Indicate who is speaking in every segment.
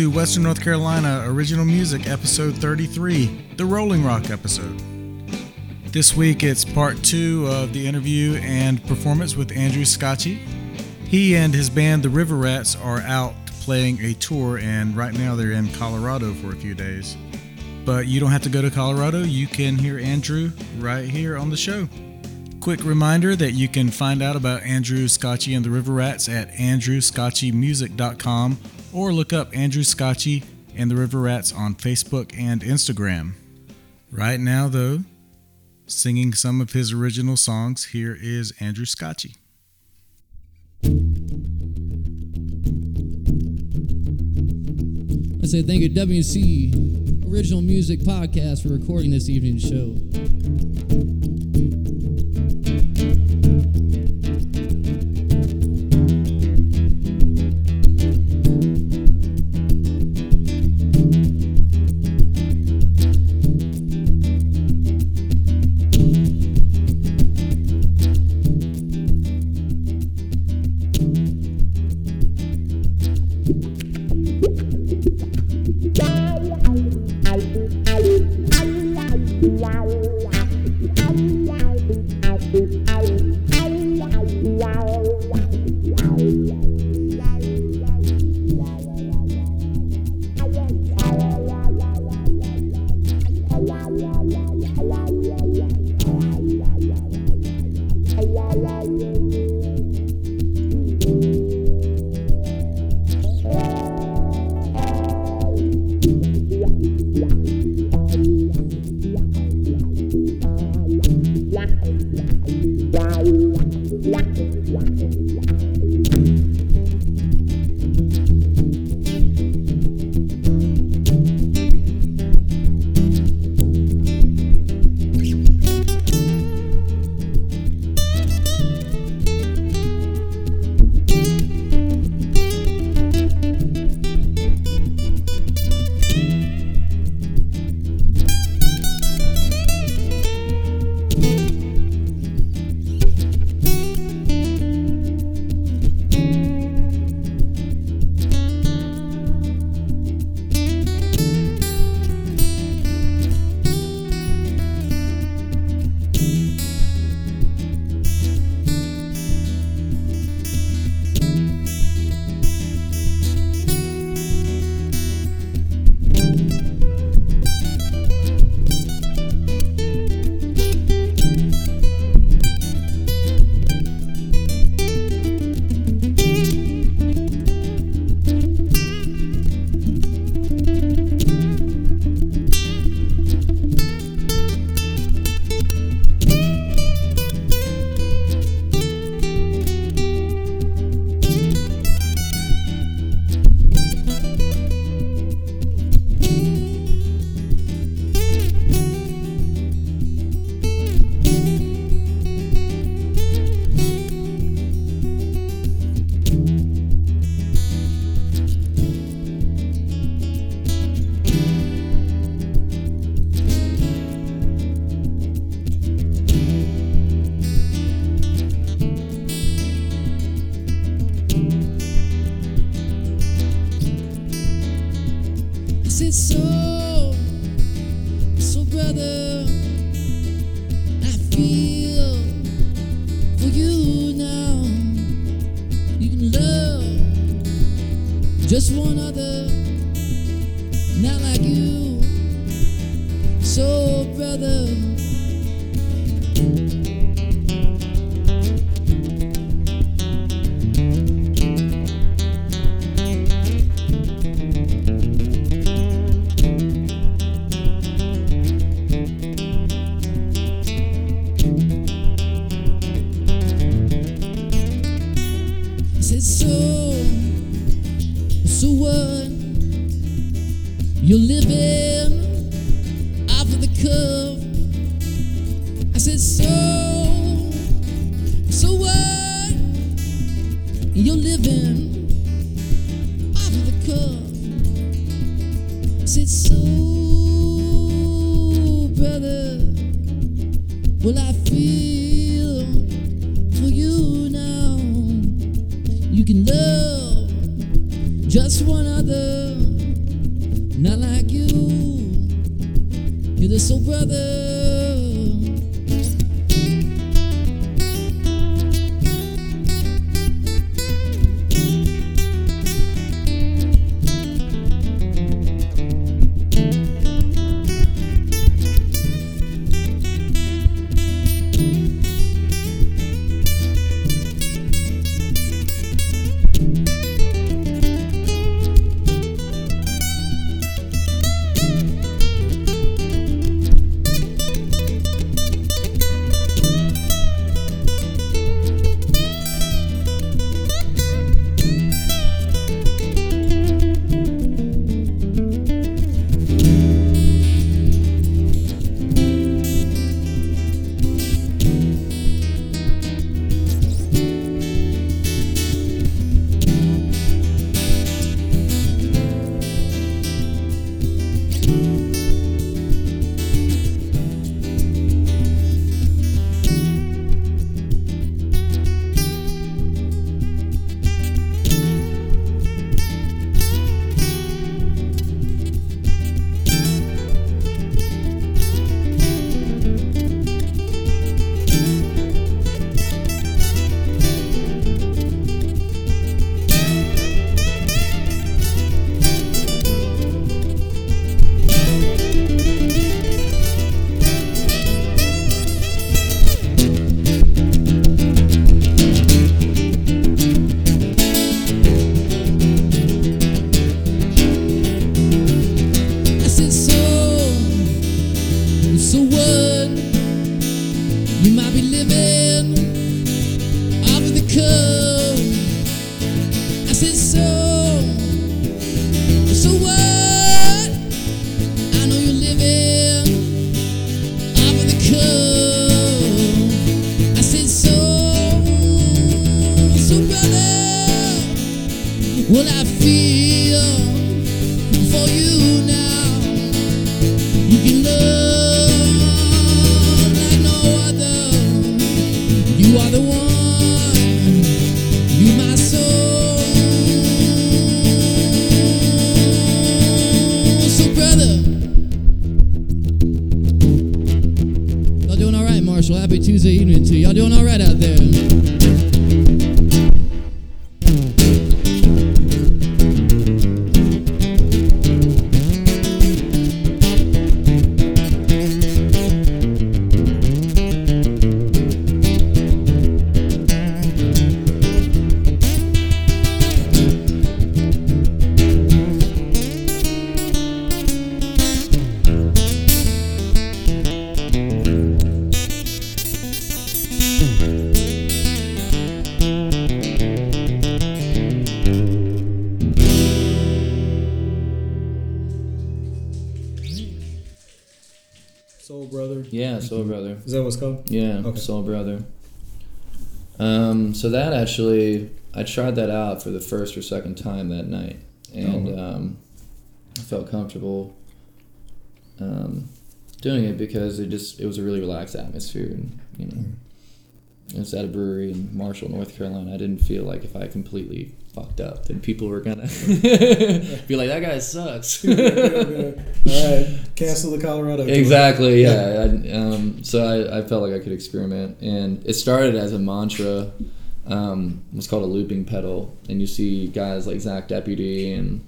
Speaker 1: to Western North Carolina Original Music, episode 33, the Rolling Rock episode. This week it's part two of the interview and performance with Andrew Scotchie. He and his band, the River Rats, are out playing a tour, and right now they're in Colorado for a few days. But you don't have to go to Colorado, you can hear Andrew right here on the show. Quick reminder that you can find out about Andrew Scotchie and the River Rats at andrewscotchiemusic.com or look up Andrew Scotchie and the River Rats on Facebook and Instagram. Right now, though, singing some of his original songs, here is Andrew Scotchie.
Speaker 2: I say thank you, WC Original Music Podcast, for recording this evening's show. Well, I feel for you now. You can love just one other, not like you. You're the soul brother.
Speaker 1: Soul Brother.
Speaker 3: Um, so that actually, I tried that out for the first or second time that night, and
Speaker 1: Oh.
Speaker 3: um, I felt comfortable um, doing it because it just it was a really relaxed atmosphere, and you know, It was at a brewery in Marshall, North Carolina. I didn't feel like if I completely fucked up, then people were gonna be like, "That guy sucks."
Speaker 1: All right, cancel the Colorado. tour.
Speaker 3: Exactly. Yeah. I, um, so I, I felt like I could experiment, and it started as a mantra. Um, it was called a looping pedal, and you see guys like Zach Deputy, and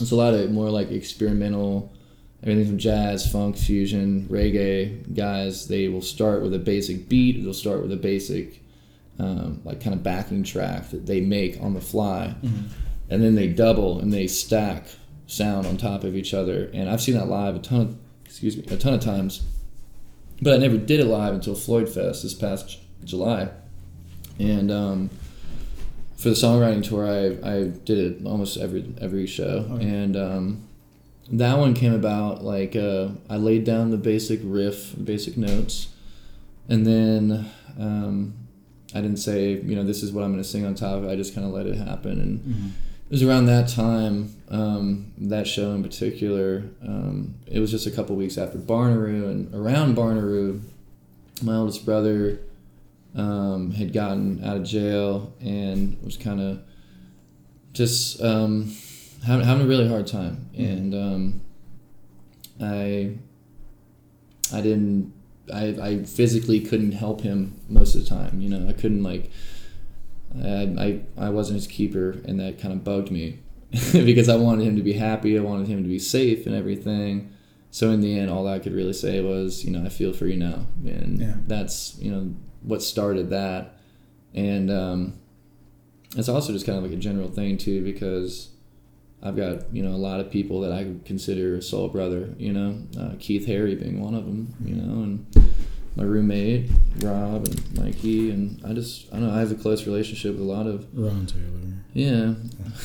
Speaker 3: it's a lot of more like experimental, everything from jazz, funk, fusion, reggae guys. They will start with a basic beat. They'll start with a basic, um, like kind of backing track that they make on the fly, and then they double and they stack sound on top of each other. And I've seen that live a ton of, excuse me, a ton of times. But I never did it live until Floyd Fest this past July. And um, for the songwriting tour, I, I did it almost every every show.
Speaker 1: Okay.
Speaker 3: And um, that one came about like uh, I laid down the basic riff, basic notes, and then um, I didn't say, you know, this is what I'm going to sing on top of it. I just kind of let it happen. And
Speaker 1: Mhm.
Speaker 3: it was around that time, um, that show in particular. Um, it was just a couple weeks after Barnaroo, and around Barnaroo, my oldest brother um, had gotten out of jail and was kind of just um, having, having a really hard time. And um, I I didn't. I, I physically couldn't help him most of the time. You know, I couldn't like. I, I, I wasn't his keeper, and that kind of bugged me because I wanted him to be happy. I wanted him to be safe and everything. So in the end, all I could really say was, you know, I feel for you now, and
Speaker 4: Yeah.
Speaker 3: that's you know what started that, and um, it's also just kind of like a general thing too because I've got you know a lot of people that I would consider a soul brother. You know, uh, Keith Harry being one of them. You know, and my roommate Rob and Mikey, and I just I don't know I have a close relationship with a lot of
Speaker 4: Ron Taylor.
Speaker 3: yeah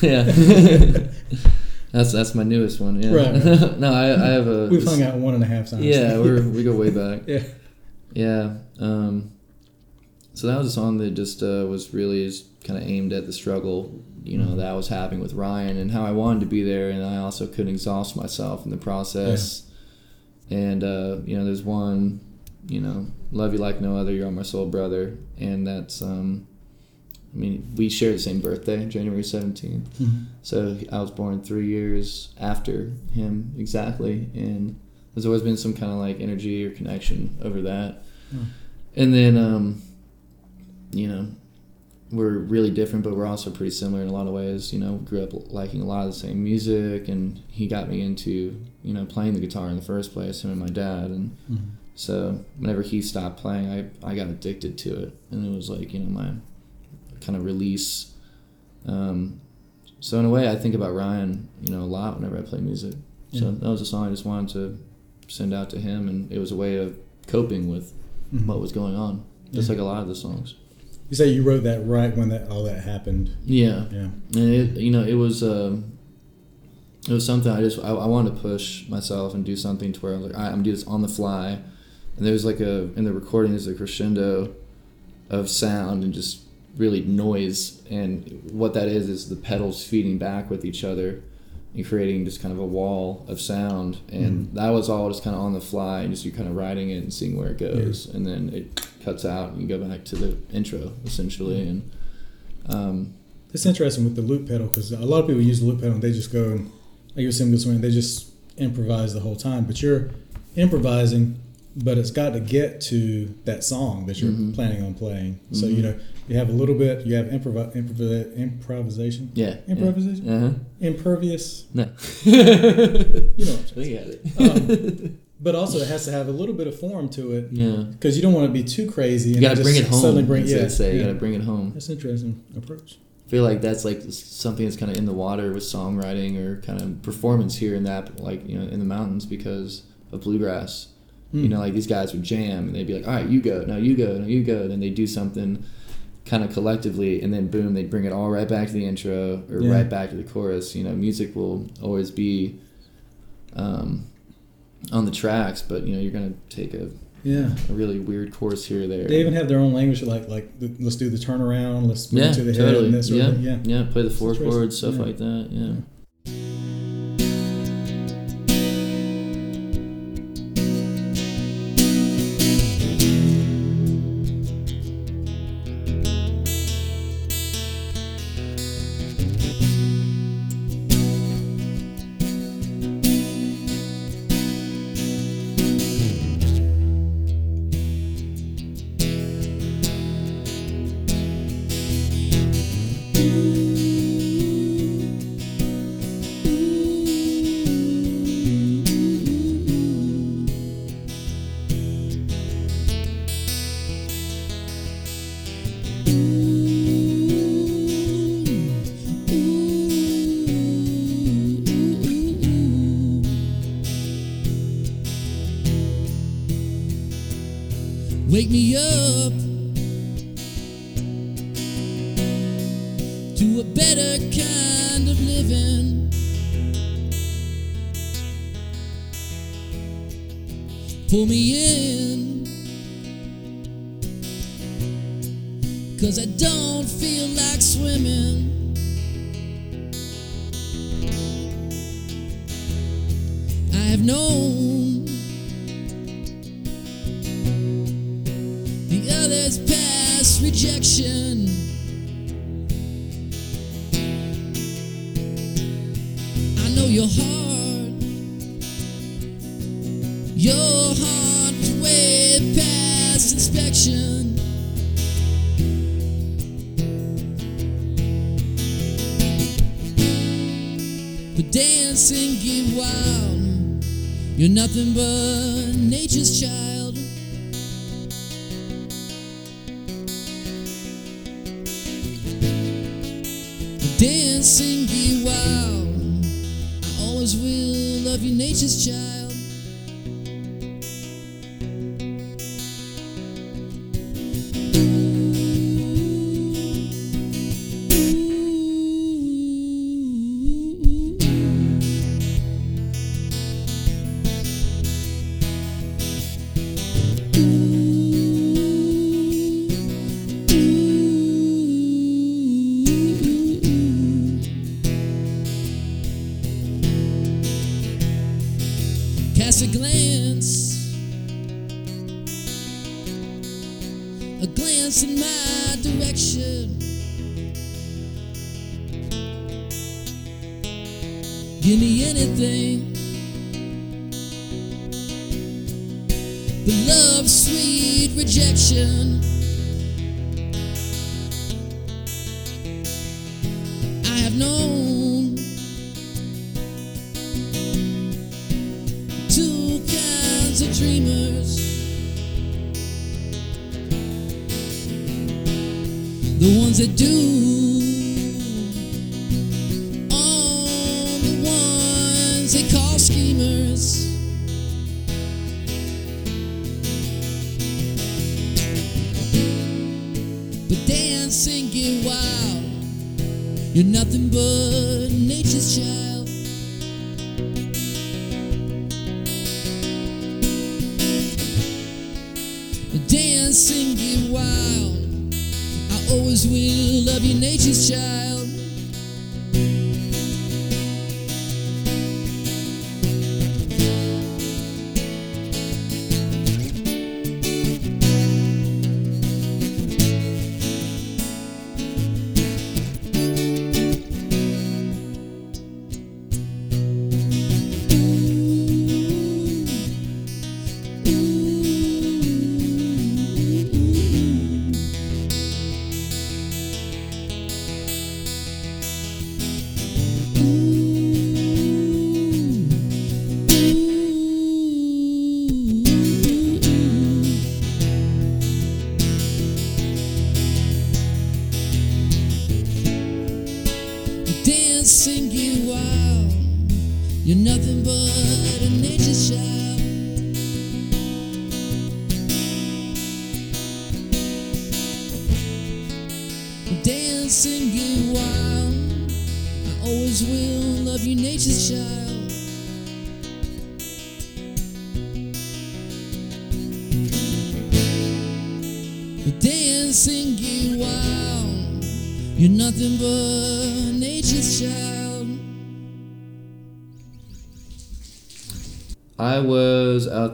Speaker 3: yeah. that's that's my newest one. Yeah.
Speaker 4: Right, right.
Speaker 3: no, I, I have a
Speaker 4: We've hung out one and a half times.
Speaker 3: yeah we're, we go way back.
Speaker 4: yeah.
Speaker 3: Yeah. Um, so that was a song that just uh, was really kind of aimed at the struggle, you know, that I was having with Ryan and how I wanted to be there, and I also couldn't exhaust myself in the process. And uh, you know, there's one, you know, love you like no other. You're my soul brother, and that's. Um, I mean, we share the same birthday, January 17th.
Speaker 4: Mhm.
Speaker 3: So I was born three years after him exactly, and there's always been some kind of like energy or connection over that.
Speaker 4: Hmm.
Speaker 3: And then, um, you know, we're really different, but we're also pretty similar in a lot of ways. You know, grew up liking a lot of the same music, and he got me into you know playing the guitar in the first place. Him and my dad, and
Speaker 4: Mhm.
Speaker 3: so whenever he stopped playing, I I got addicted to it, and it was like you know my kind of release. Um, so in a way, I think about Ryan, you know, a lot whenever I play music. So
Speaker 4: Yeah.
Speaker 3: that was a song I just wanted to send out to him, and it was a way of coping with
Speaker 4: Mhm.
Speaker 3: what was going on, just
Speaker 4: Yeah.
Speaker 3: like a lot of the songs.
Speaker 4: You say you wrote that right when that all that happened.
Speaker 3: Yeah,
Speaker 4: Yeah.
Speaker 3: and it, you know, it was um, it was something I just I, I wanted to push myself and do something to where I was like, right, I'm gonna do this on the fly, and there's like a in the recording there's a crescendo of sound and just really noise, and what that is is the pedals feeding back with each other. And creating just kind of a wall of sound, and that was all just kind of on the fly, and just you kind of writing it and seeing where it goes, and then it cuts out, and you go back to the intro essentially, and um,
Speaker 4: It's interesting with the loop pedal because a lot of people use the loop pedal and they just go and like you were saying this morning, they just improvise the whole time. But you're improvising, but it's got to get to that song that you're
Speaker 3: Mhm.
Speaker 4: planning on playing. So
Speaker 3: Mhm.
Speaker 4: you know you have a little bit, you have improv- improv- improvisation,
Speaker 3: yeah,
Speaker 4: Improvisation?
Speaker 3: Yeah. Uh-huh.
Speaker 4: impervious,
Speaker 3: No.
Speaker 4: you know. What I'm
Speaker 3: we got it.
Speaker 4: Um, But also it has to have a little bit of form to it
Speaker 3: yeah.
Speaker 4: because you don't want to be too crazy.
Speaker 3: You
Speaker 4: and
Speaker 3: gotta bring it home.
Speaker 4: Suddenly bring, yeah,
Speaker 3: say. You gotta bring it home.
Speaker 4: That's an interesting approach.
Speaker 3: I feel like that's like something that's kind of in the water with songwriting or kind of performance here and that, like you know, in the mountains because of bluegrass. You
Speaker 4: Hmm.
Speaker 3: know, like these guys would jam and they'd be like, "All right, you go, now you go, now you go." Then they'd do something kind of collectively, and then boom, they'd bring it all right back to the intro or
Speaker 4: Yeah.
Speaker 3: right back to the chorus. You know, music will always be um, on the tracks, but you know, you're gonna take a,
Speaker 4: Yeah.
Speaker 3: a really weird chorus here or there.
Speaker 4: They even have their own language, like like the, let's do the turnaround, let's move
Speaker 3: yeah,
Speaker 4: to the head,
Speaker 3: totally.
Speaker 4: and this
Speaker 3: yeah.
Speaker 4: Yeah,
Speaker 3: yeah, play the four chords, stuff
Speaker 4: Yeah.
Speaker 3: like that. Yeah.
Speaker 2: Me up But dancing, get wild. You're nothing but nature's child. Dancing, get wild. I always will love you, nature's child. I have known two kinds of dreamers. The ones that do,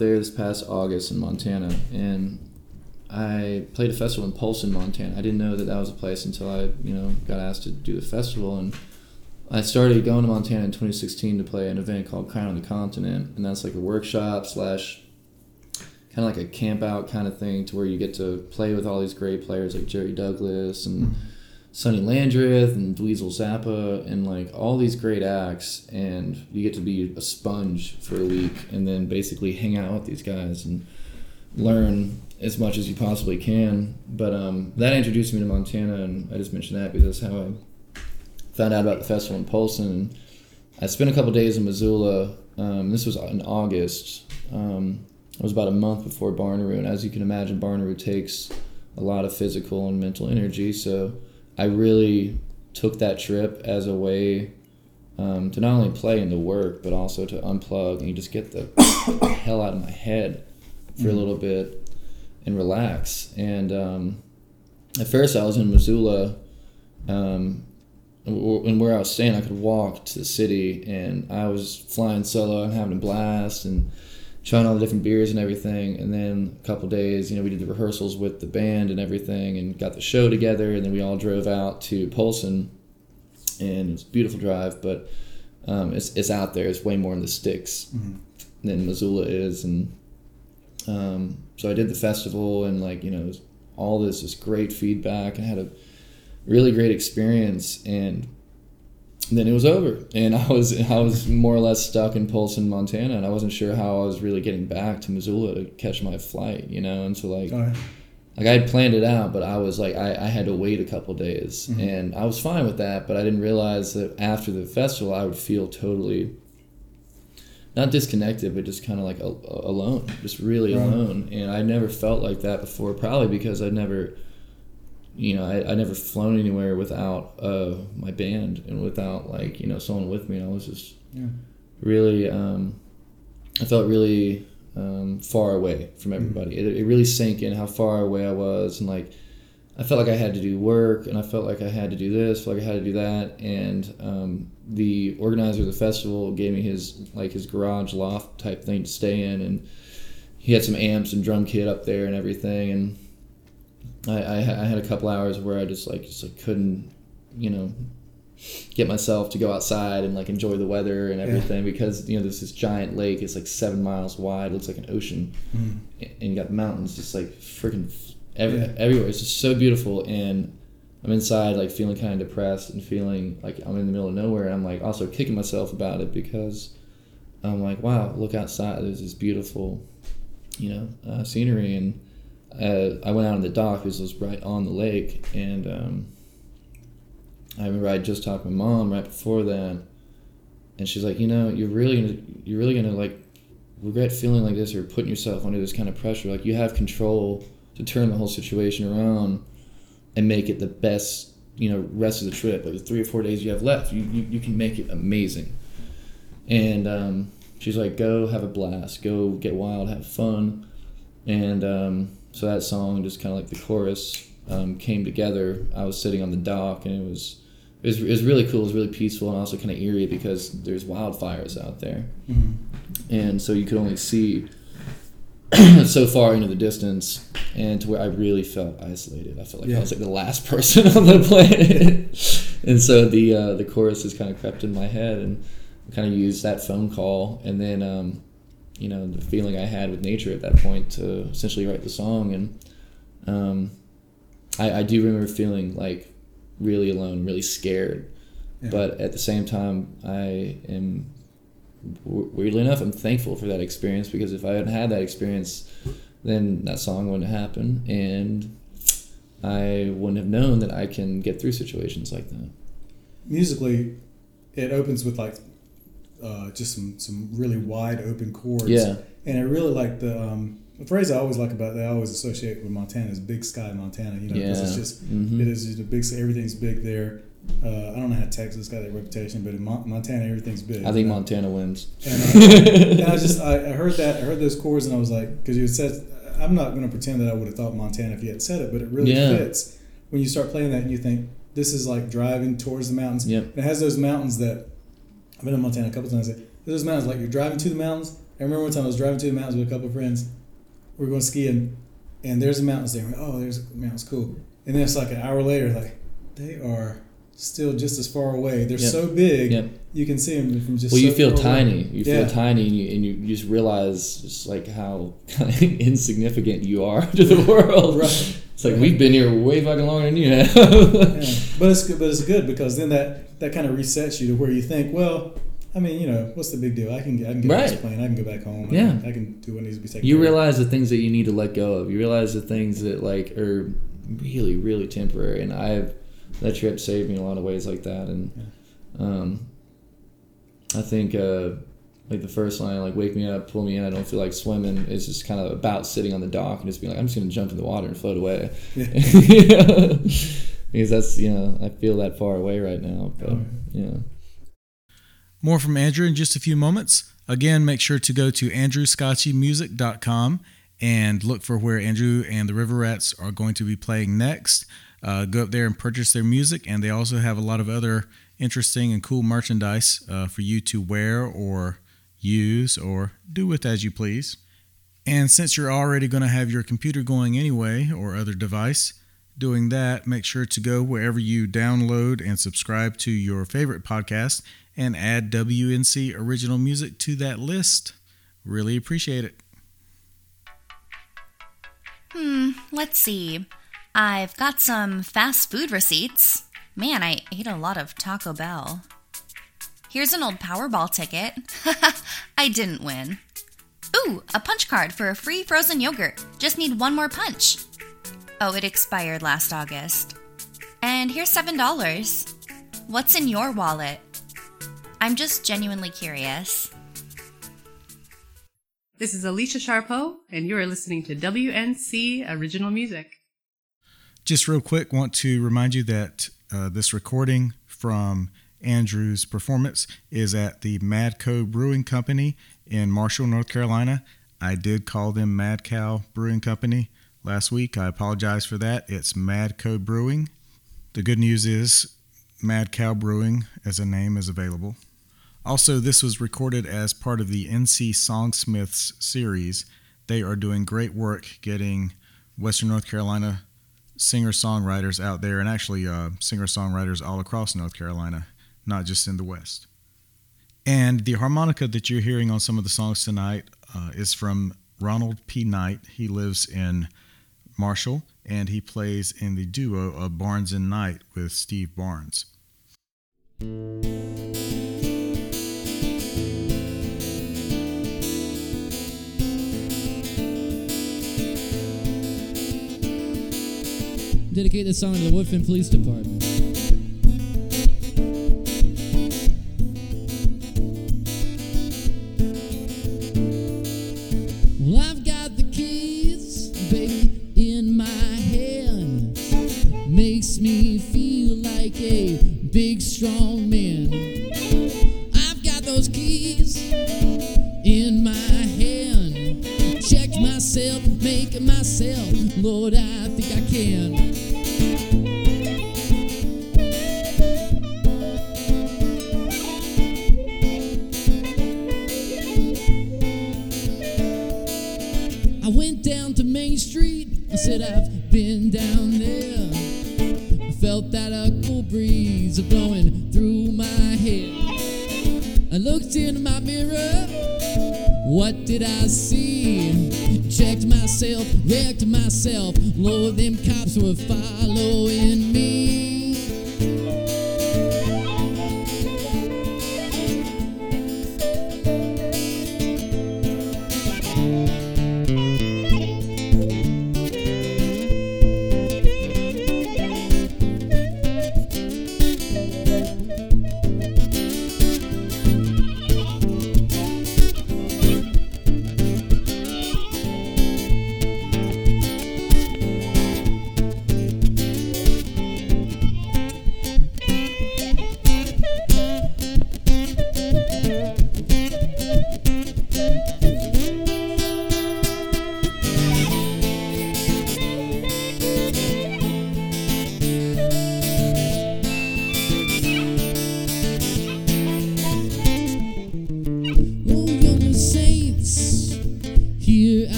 Speaker 3: there this past August in Montana, and I played a festival in Polson, Montana. I didn't know that that was a place until I, you know, got asked to do the festival, and I started going to Montana in 2016 to play an event called Crown of the Continent, and that's like a workshop slash kind of like a camp out kind of thing to where you get to play with all these great players like Jerry Douglas and Sonny Landreth and Dweezil Zappa and like all these great acts, and you get to be a sponge for a week and then basically hang out with these guys and learn as much as you possibly can. But um, that introduced me to Montana, and I just mentioned that because that's how I found out about the festival in Polson. And I spent a couple days in Missoula. Um, this was in August. Um, it was about a month before Barnaroo, and as you can imagine, Barnaroo takes a lot of physical and mental energy. So I really took that trip as a way um, to not only play and to work, but also to unplug and you just get the hell out of my head for a little bit and relax. And um, at first, I was in Missoula, um, and and where I was staying, I could walk to the city, and I was flying solo and having a blast and trying all the different beers and everything. And then a couple days, you know, we did the rehearsals with the band and everything, and got the show together. And then we all drove out to Polson, and it's a beautiful drive, but um, it's it's out there. It's way more in the sticks than Missoula is, and um, so I did the festival and like you know it was all this this great feedback and I had a really great experience and then it was over and I was I was more or less stuck in Polson, Montana and I wasn't sure how I was really getting back to Missoula to catch my flight you know and so like
Speaker 1: right.
Speaker 3: like I had planned it out, but I was like I, I had to wait a couple days,
Speaker 1: Mm-hmm.
Speaker 3: and I was fine with that. But I didn't realize that after the festival, I would feel totally not disconnected, but just kind of like a, alone, just really
Speaker 1: Right.
Speaker 3: alone. And I never felt like that before, probably because I never, you know, I, I never flown anywhere without uh, my band and without like you know someone with me. And I was just
Speaker 1: Yeah.
Speaker 3: really, um, I felt really um, far away from everybody. It, it really sank in how far away I was, and like I felt like I had to do work, and I felt like I had to do this, felt like I had to do that, and um, the organizer of the festival gave me his like his garage loft type thing to stay in, and he had some amps and drum kit up there and everything, and I, I, I had a couple hours where I just like just like couldn't, you know, get myself to go outside and like enjoy the weather and everything because you know there's this giant lake. It's like seven miles wide. Looks like an ocean, and you got mountains just like freaking every,
Speaker 1: Yeah.
Speaker 3: everywhere. It's just so beautiful, and I'm inside like feeling kind of depressed and feeling like I'm in the middle of nowhere. And I'm like also kicking myself about it because I'm like, wow, look outside. There's this beautiful, you know, uh, scenery, and uh, I went out on the dock. This was right on the lake, and um, I remember I just talked to my mom right before that, and she's like, you know, you're really gonna, you're really gonna like regret feeling like this or putting yourself under this kind of pressure. Like you have control to turn the whole situation around and make it the best, you know, rest of the trip. Like the three or four days you have left, you you, you can make it amazing. And um, she's like, go have a blast, go get wild, have fun, and um, so that song just kind of like the chorus um, came together. I was sitting on the dock and it was. It was, it was really cool. It was really peaceful and also kind of eerie because there's wildfires out there and so you could only see so far into the distance and to where I really felt isolated. I felt like
Speaker 1: Yeah.
Speaker 3: I was like the last person on the planet. and so the uh, the chorus has kind of crept in my head and kind of used that phone call and then um, you know the feeling I had with nature at that point to essentially write the song and um, I, I do remember feeling like really alone, really scared.
Speaker 1: Yeah.
Speaker 3: But at the same time, I am weirdly enough, I'm thankful for that experience because if I hadn't had that experience, then that song wouldn't happen, and I wouldn't have known that I can get through situations like that.
Speaker 1: musically, it opens with like uh, just some some really wide open chords.
Speaker 3: Yeah.
Speaker 1: And I really like the um, the phrase I always like about that I always associate with Montana is "Big Sky Montana." You know, because it's just
Speaker 3: Mhm.
Speaker 1: it is just a big. Everything's big there. Uh, I don't know how Texas got that reputation, but in Mon- Montana, everything's big.
Speaker 3: I think
Speaker 1: know?
Speaker 3: Montana wins.
Speaker 1: And, uh, and I just I, I heard that I heard those chords and I was like, because you said I'm not going to pretend that I would have thought Montana if you hadn't said it, but it really
Speaker 3: Yeah.
Speaker 1: fits when you start playing that and you think this is like driving towards the mountains.
Speaker 3: Yep.
Speaker 1: And it has those mountains that I've been in Montana a couple times. There's those mountains like you're driving to the mountains. I remember one time I was driving to the mountains with a couple of friends. We are going skiing, and there's the mountains there. We're, oh, there's the mountains, cool. And then it's like an hour later, like they are still just as far away. They're
Speaker 3: Yep.
Speaker 1: so big,
Speaker 3: Yep.
Speaker 1: you can see them from just.
Speaker 3: Well, you feel
Speaker 1: far away.
Speaker 3: tiny. You
Speaker 1: Yeah.
Speaker 3: feel tiny, and you, and you just realize just like how insignificant you are to the world.
Speaker 1: Right.
Speaker 3: It's like we've been here way fucking longer than you have.
Speaker 1: Yeah. But it's good. But it's good because then that that kind of resets you to where you think, well, I mean, you know, what's the big deal? I can get I can get on this plane. I can go back home. I
Speaker 3: Yeah.
Speaker 1: can, I can do what needs to be taken.
Speaker 3: you
Speaker 1: of.
Speaker 3: realize the things that you need to let go of. You realize the things that like are really, really temporary. And I've that trip saved me in a lot of ways like that. And um, I think uh, like the first line, like "Wake me up, pull me in, I don't feel like swimming," It's just kind of about sitting on the dock and just being like, "I'm just gonna jump in the water and float away."
Speaker 1: Yeah.
Speaker 3: because that's you know I feel that far away right now. But yeah.
Speaker 1: More from Andrew in just a few moments. Again, make sure to go to andrewscotchiemusic.com and look for where Andrew and the River Rats are going to be playing next. Uh, go up there and purchase their music, and they also have a lot of other interesting and cool merchandise uh, for you to wear or use or do with as you please. And since you're already going to have your computer going anyway or other device, doing that, make sure to go wherever you download and subscribe to your favorite podcast and add WNC original music to that list. Really appreciate it.
Speaker 5: Hmm, let's see. I've got some fast food receipts. Man, I ate a lot of Taco Bell. Here's an old Powerball ticket. I didn't win. Ooh, a punch card for a free frozen yogurt. Just need one more punch. Oh, it expired last August. And here's $7. What's in your wallet? I'm just genuinely curious.
Speaker 6: This is Alicia Sharpo, and you are listening to WNC Original Music.
Speaker 1: Just real quick, want to remind you that uh, this recording from Andrew's performance is at the Mad Co. Brewing Company in Marshall, North Carolina. I did call them Mad Cow Brewing Company last week. I apologize for that. It's Mad Co. Brewing. The good news is Mad Cow Brewing as a name is available. Also, this was recorded as part of the NC Songsmiths series. They are doing great work getting Western North Carolina singer songwriters out there, and actually uh, singer songwriters all across North Carolina, not just in the West. And the harmonica that you're hearing on some of the songs tonight uh, is from Ronald P. Knight. He lives in Marshall, and he plays in the duo of Barnes and Knight with Steve Barnes.
Speaker 2: Dedicate this song to the Woodfin Police Department.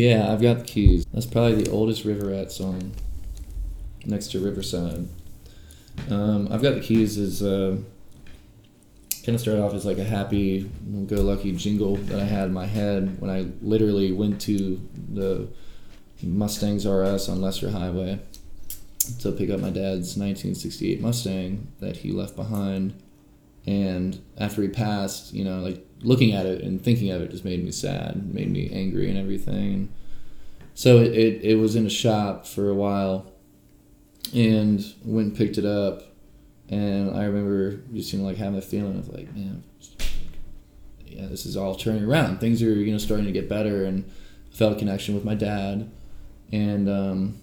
Speaker 2: Yeah,
Speaker 3: I've got the keys. That's probably the oldest River song, next to Riverside. Um, I've got the keys is uh, kind of started off as like a happy go lucky jingle that I had in my head when I literally went to the Mustangs RS on Leicester Highway to pick up my dad's 1968 Mustang that he left behind. And after he passed, you know, like looking at it and thinking of it just made me sad, made me angry and everything. So it, it, it was in a shop for a while and went and picked it up. And I remember just, know, like having a feeling of like, man, yeah, this is all turning around. Things are, you know, starting to get better. And I felt a connection with my dad. And, um,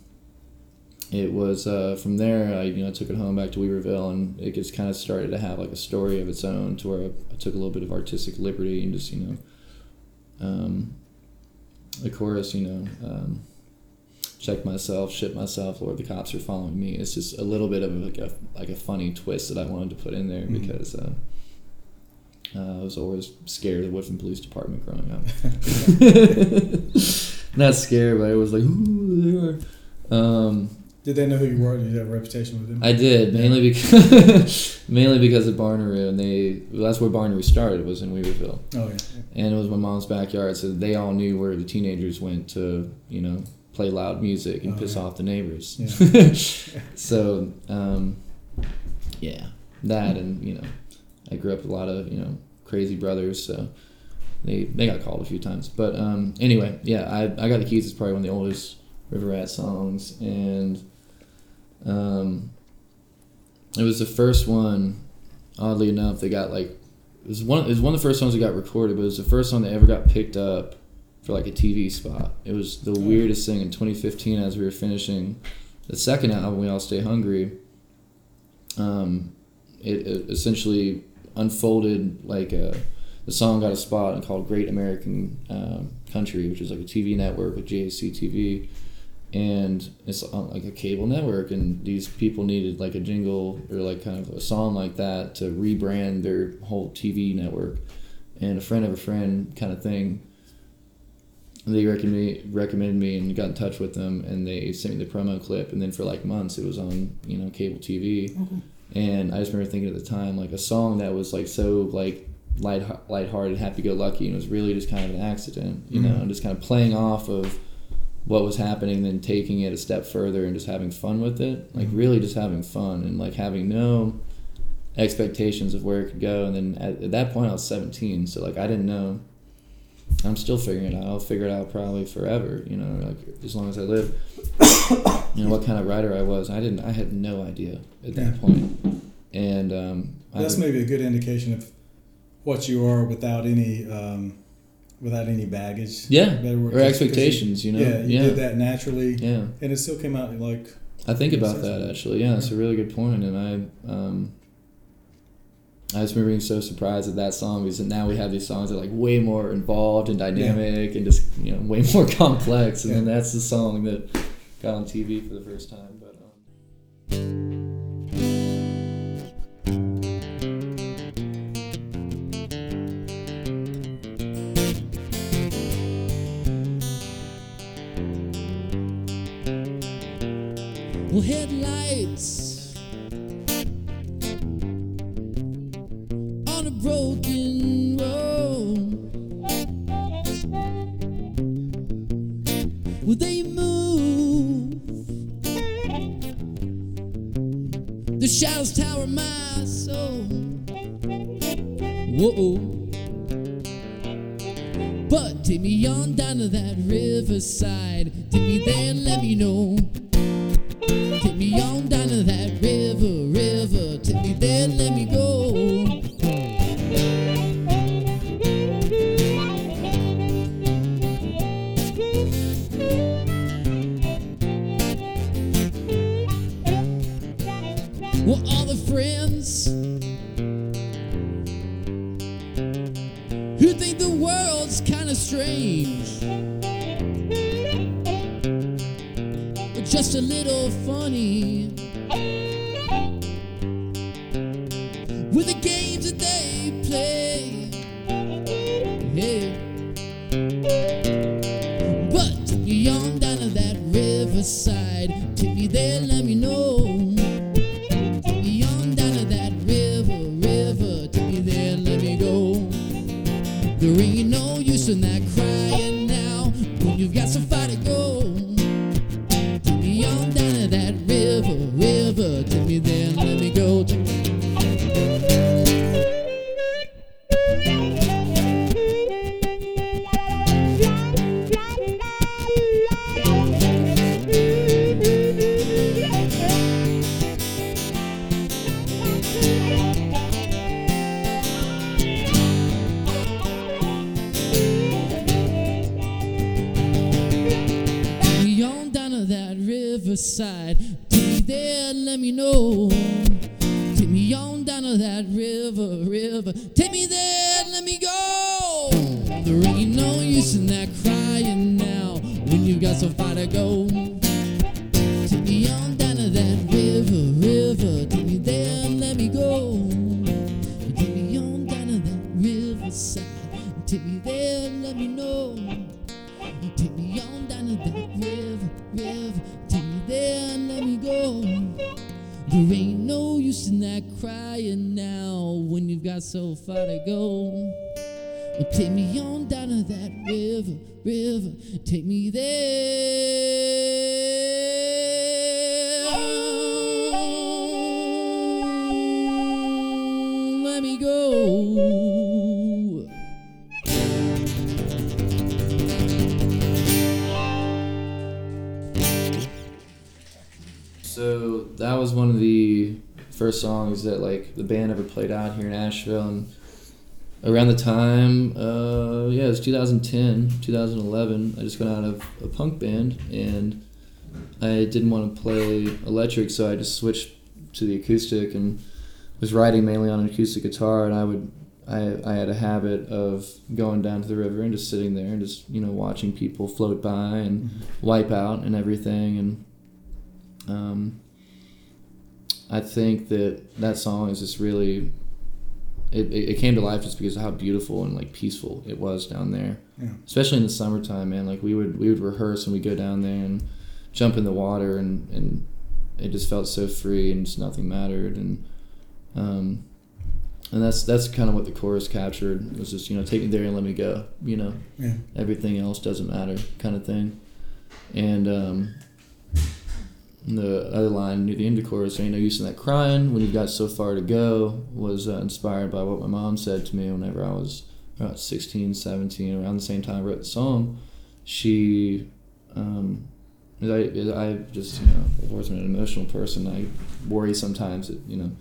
Speaker 3: it was uh, from there I you know took it home back to Weaverville and it just kind of started to have like a story of its own to where I, took a little bit of artistic liberty and just you know um, the chorus you know um, check myself shit myself Lord the cops are following me. It's just a little bit of like a like a funny twist that I wanted to put in there
Speaker 1: Mhm.
Speaker 3: because uh, uh, I was always scared of the Woodfin Police Department growing up. Not scared but it was like ooh there are. Um,
Speaker 1: Did they know who you were? Did you have a reputation with them?
Speaker 3: I did mainly because mainly because of Barnaroo, and they well, that's where Barnaroo started was in Weaverville,
Speaker 1: oh yeah.
Speaker 3: and it was my mom's backyard, so they all knew where the teenagers went to you know play loud music and
Speaker 1: Oh,
Speaker 3: piss
Speaker 1: yeah.
Speaker 3: off the neighbors.
Speaker 1: Yeah.
Speaker 3: so um, yeah, that and you know I grew up with a lot of you know crazy brothers, so they they got called a few times. But um, anyway, yeah, I I got the keys. It's probably one of the oldest River Rat songs, and um, it was the first one. Oddly enough, they got like it was one. It was one of the first songs that got recorded, but it was the first one that ever got picked up for like a TV spot. It was the weirdest thing in 2015 as we were finishing the second album, "We All Stay Hungry." Um, it, it essentially unfolded like a. The song got a spot and called Great American um, Country, which is like a TV network with GAC TV and it's on like a cable network and these people needed like a jingle or like kind of a song like that to rebrand their whole tv network. And a friend of a friend kind of thing they recommended recommended me and got in touch with them and they sent me the promo clip and then for like months it was on you know cable tv mm-hmm. and i just remember thinking at the time like a song that was like so like light lighthearted happy go lucky and it was really just kind of an accident you mm-hmm. know and just kind of playing off of what was happening, then taking it a step further and just having fun with it. Like really just having fun and like having no expectations of where it could go. And then at, at that point, I was 17, so like I didn't know. I'm still figuring it out. I'll figure it out probably forever. You know, like as long as I live. you know what kind of writer I was. I didn't. I had no idea at that
Speaker 1: Yeah.
Speaker 3: point. And um,
Speaker 1: That's
Speaker 3: would-
Speaker 1: maybe a good indication of what you are without any um, without any baggage.
Speaker 3: Yeah, or expectations, you know?
Speaker 1: Yeah, you
Speaker 3: Yeah.
Speaker 1: did that naturally,
Speaker 3: yeah.
Speaker 1: and it still came out like
Speaker 3: I think about that actually. Yeah, it's a really good point, and I um, I just remember being so surprised at that song because now we have these songs that are like way more involved and dynamic and just you know way more complex, and then that's the song that got on TV for the first time. But um,
Speaker 2: just a little funny riverside. Take me there let me know. Take me on down to that river, river. Take me there let me go. There ain't no use in that crying now when you got so far to go. Mm-hmm. There ain't no use in that crying now when you've got so far to go. Well, take me on down to that river, river. Take me there.
Speaker 3: That was one of the first songs that like the band ever played out here in Asheville, and around the time, uh, yeah, it was 2010, 2011. I just got out of a punk band, and I didn't want to play electric, so I just switched to the acoustic and was writing mainly on an acoustic guitar, and I would. I, I had a habit of going down to the river and just sitting there and just you know watching people float by and wipe out and everything and um, I think that that song is just really it, it, came to life just because of how beautiful and like peaceful it was down there.
Speaker 1: Yeah.
Speaker 3: especially in the summertime man. Like we would we would rehearse and we go down there and jump in the water and and it just felt so free and just nothing mattered. And um and that's that's kind of what the chorus captured it was just you know take me there and let me go you know?
Speaker 1: Yeah.
Speaker 3: everything else doesn't matter kind of thing. And um and the other line near the end of the chorus, ain't no use in that crying when you've got so far to go, was uh, inspired by what my mom said to me whenever I was about 16, 17, around the same time I wrote the song. She, um, I, I just, you know, wasn't an emotional person. I worry sometimes, that, you know,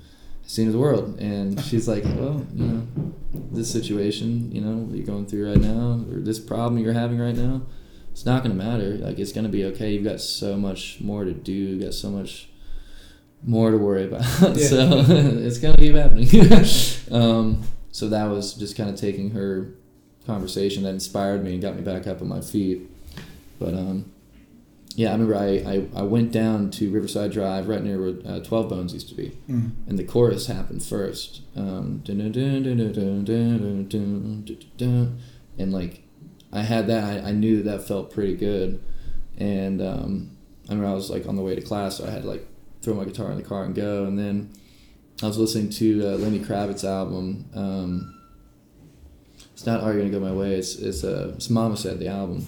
Speaker 3: seeing the world. And she's like, well, you know, this situation, you know, you're going through right now, or this problem you're having right now, it's not going to matter. Like it's going to be okay. You've got so much more to do. You've got so much more to worry about.
Speaker 1: Yeah.
Speaker 3: so it's going to keep happening. um, so that was just kind of taking her conversation that inspired me and got me back up on my feet. But um, yeah, I remember I, I, I, went down to Riverside Drive, right near where uh, Twelve Bones used to be,
Speaker 1: mm.
Speaker 3: and the chorus happened first, um, and like I had that, I, I knew that, felt pretty good. And um, I remember I was like on the way to class, so I had to like throw my guitar in the car and go. And then I was listening to uh, Lenny Kravitz's album. Um, it's not Are You Gonna Go My Way? It's it's, uh, it's Mama Said the album,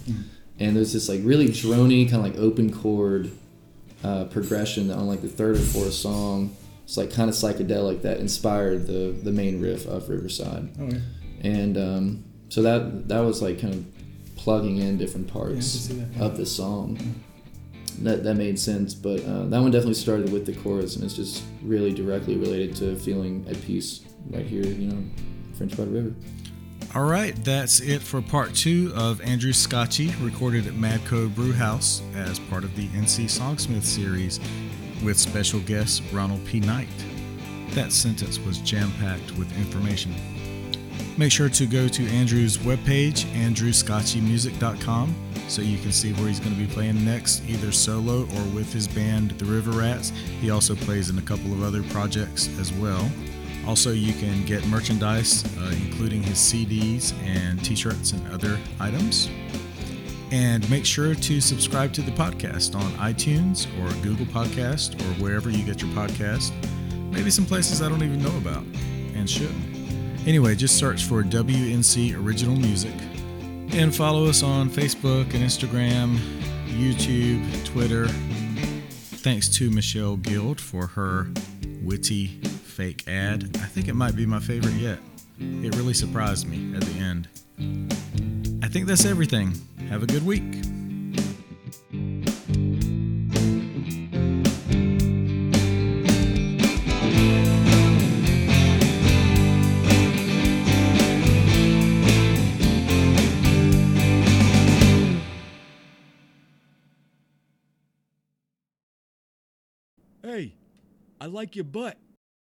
Speaker 3: and there's this like really drony kind of like open chord uh, progression on like the third or fourth song. It's like kind of psychedelic that inspired the the main riff of Riverside,
Speaker 1: Oh, yeah.
Speaker 3: and um, so that that was like kind of plugging in different
Speaker 1: Yeah, I can
Speaker 3: parts
Speaker 1: see that, yeah.
Speaker 3: of the song. That that made sense, but uh, that one definitely started with the chorus, and it's just really directly related to feeling at peace right here, you know, French Broad River.
Speaker 1: All right, that's it for part two of Andrew Scotchie, recorded at Mad Co Brew House as part of the NC Songsmith series with special guest Ronald P. Knight. That sentence was jam packed with information. Make sure to go to Andrew's webpage, andrewscotchiemusic.com, so you can see where he's going to be playing next, either solo or with his band, The River Rats. He also plays in a couple of other projects as well. Also, you can get merchandise, uh, including his CDs and t shirts and other items. And make sure to subscribe to the podcast on iTunes or Google Podcast or wherever you get your podcast. Maybe some places I don't even know about and should. Anyway, just search for WNC Original Music and follow us on Facebook and Instagram, YouTube, Twitter. Thanks to Michelle Guild for her witty fake ad. I think it might be my favorite yet. It really surprised me at the end. I think that's everything. Have a good week.
Speaker 7: Like your butt.